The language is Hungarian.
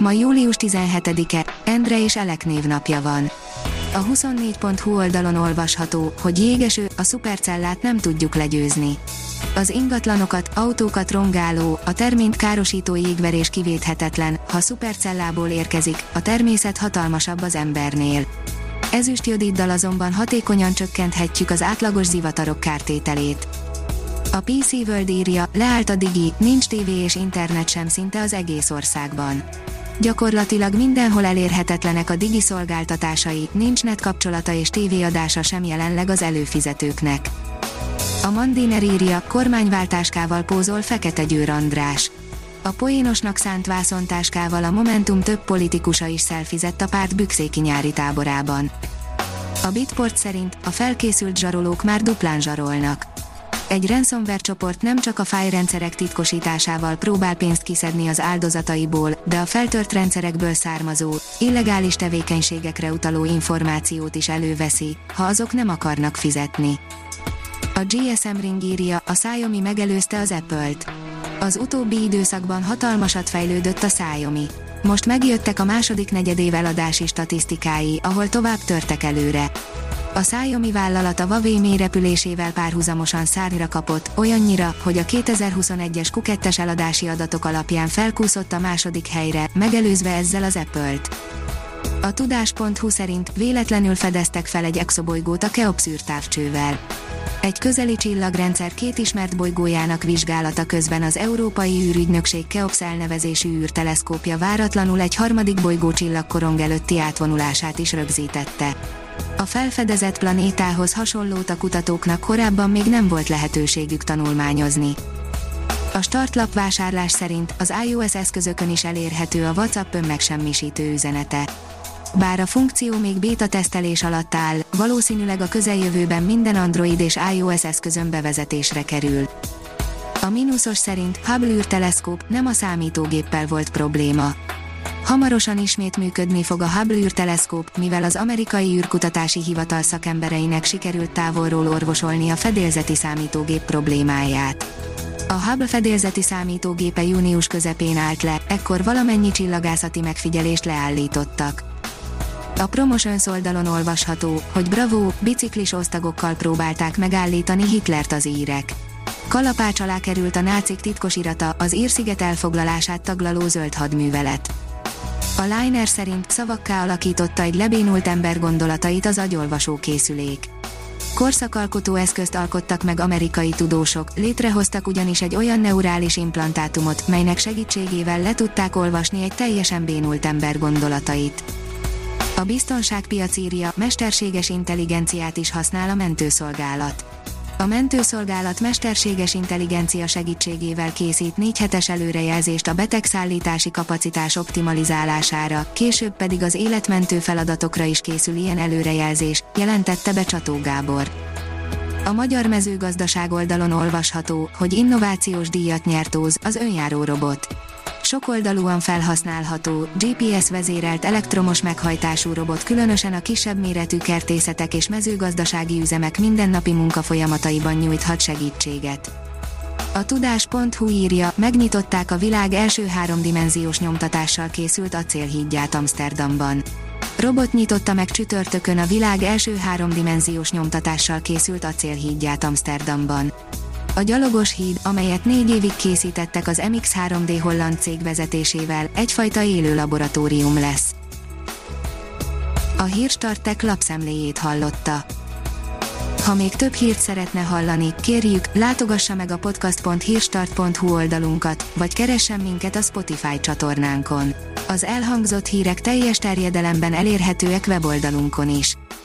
Ma július 17-e, Endre és Elek névnapja van. A 24.hu oldalon olvasható, hogy jégeső, a szupercellát nem tudjuk legyőzni. Az ingatlanokat, autókat rongáló, a terményt károsító jégverés kivéthetetlen, ha szupercellából érkezik, a természet hatalmasabb az embernél. Ezüstjodiddal azonban hatékonyan csökkenthetjük az átlagos zivatarok kártételét. A PC World írja, leállt a digi, nincs tévé és internet sem szinte az egész országban. Gyakorlatilag mindenhol elérhetetlenek a digi szolgáltatásai, nincs net kapcsolata és tévéadása sem jelenleg az előfizetőknek. A Mandiner írja, kormányváltáskával pózol Fekete Győr András. A poénosnak szánt vászontáskával a Momentum több politikusa is szelfizett a párt bükszéki nyári táborában. A Bitport szerint a felkészült zsarolók már duplán zsarolnak egy ransomware csoport nem csak a fájrendszerek titkosításával próbál pénzt kiszedni az áldozataiból, de a feltört rendszerekből származó, illegális tevékenységekre utaló információt is előveszi, ha azok nem akarnak fizetni. A GSM Ring írja, a Xiaomi megelőzte az Apple-t. Az utóbbi időszakban hatalmasat fejlődött a Xiaomi. Most megjöttek a második negyedév eladási statisztikái, ahol tovább törtek előre. A Xiaomi vállalat a Huawei mélyrepülésével párhuzamosan szárnyra kapott, olyannyira, hogy a 2021-es Q2-es eladási adatok alapján felkúszott a második helyre, megelőzve ezzel az Apple-t. A tudás.hu szerint véletlenül fedeztek fel egy exobolygót a Keops űrtávcsővel. Egy közeli csillagrendszer két ismert bolygójának vizsgálata közben az Európai űrügynökség Keops elnevezésű űrteleszkópja váratlanul egy harmadik bolygó csillagkorong előtti átvonulását is rögzítette. A felfedezett planétához hasonlót a kutatóknak korábban még nem volt lehetőségük tanulmányozni. A startlap vásárlás szerint az iOS eszközökön is elérhető a WhatsApp önmegsemmisítő üzenete. Bár a funkció még beta tesztelés alatt áll, valószínűleg a közeljövőben minden Android és iOS eszközön bevezetésre kerül. A mínuszos szerint Hubble űrteleszkóp nem a számítógéppel volt probléma. Hamarosan ismét működni fog a Hubble űrteleszkóp, mivel az amerikai űrkutatási hivatal szakembereinek sikerült távolról orvosolni a fedélzeti számítógép problémáját. A Hubble fedélzeti számítógépe június közepén állt le, ekkor valamennyi csillagászati megfigyelést leállítottak. A Promotions oldalon olvasható, hogy Bravo, biciklis osztagokkal próbálták megállítani Hitlert az írek. Kalapács alá került a nácik titkos irata, az Írsziget elfoglalását taglaló zöld hadművelet. A Liner szerint szavakká alakította egy lebénult ember gondolatait az agyolvasó készülék. Korszakalkotó eszközt alkottak meg amerikai tudósok, létrehoztak ugyanis egy olyan neurális implantátumot, melynek segítségével le tudták olvasni egy teljesen bénult ember gondolatait. A biztonságpiac írja, mesterséges intelligenciát is használ a mentőszolgálat a mentőszolgálat mesterséges intelligencia segítségével készít négy hetes előrejelzést a betegszállítási kapacitás optimalizálására, később pedig az életmentő feladatokra is készül ilyen előrejelzés, jelentette be Csató Gábor. A magyar mezőgazdaság oldalon olvasható, hogy innovációs díjat nyert az önjáró robot sokoldalúan felhasználható, GPS vezérelt elektromos meghajtású robot különösen a kisebb méretű kertészetek és mezőgazdasági üzemek mindennapi munkafolyamataiban nyújthat segítséget. A tudás.hu írja, megnyitották a világ első háromdimenziós nyomtatással készült acélhídját Amsterdamban. Robot nyitotta meg csütörtökön a világ első háromdimenziós nyomtatással készült acélhídját Amsterdamban. A gyalogos híd, amelyet négy évig készítettek az MX3D holland cég vezetésével, egyfajta élő laboratórium lesz. A Hírstartek lapszemléjét hallotta. Ha még több hírt szeretne hallani, kérjük, látogassa meg a podcast.hírstart.hu oldalunkat, vagy keressen minket a Spotify csatornánkon. Az elhangzott hírek teljes terjedelemben elérhetőek weboldalunkon is.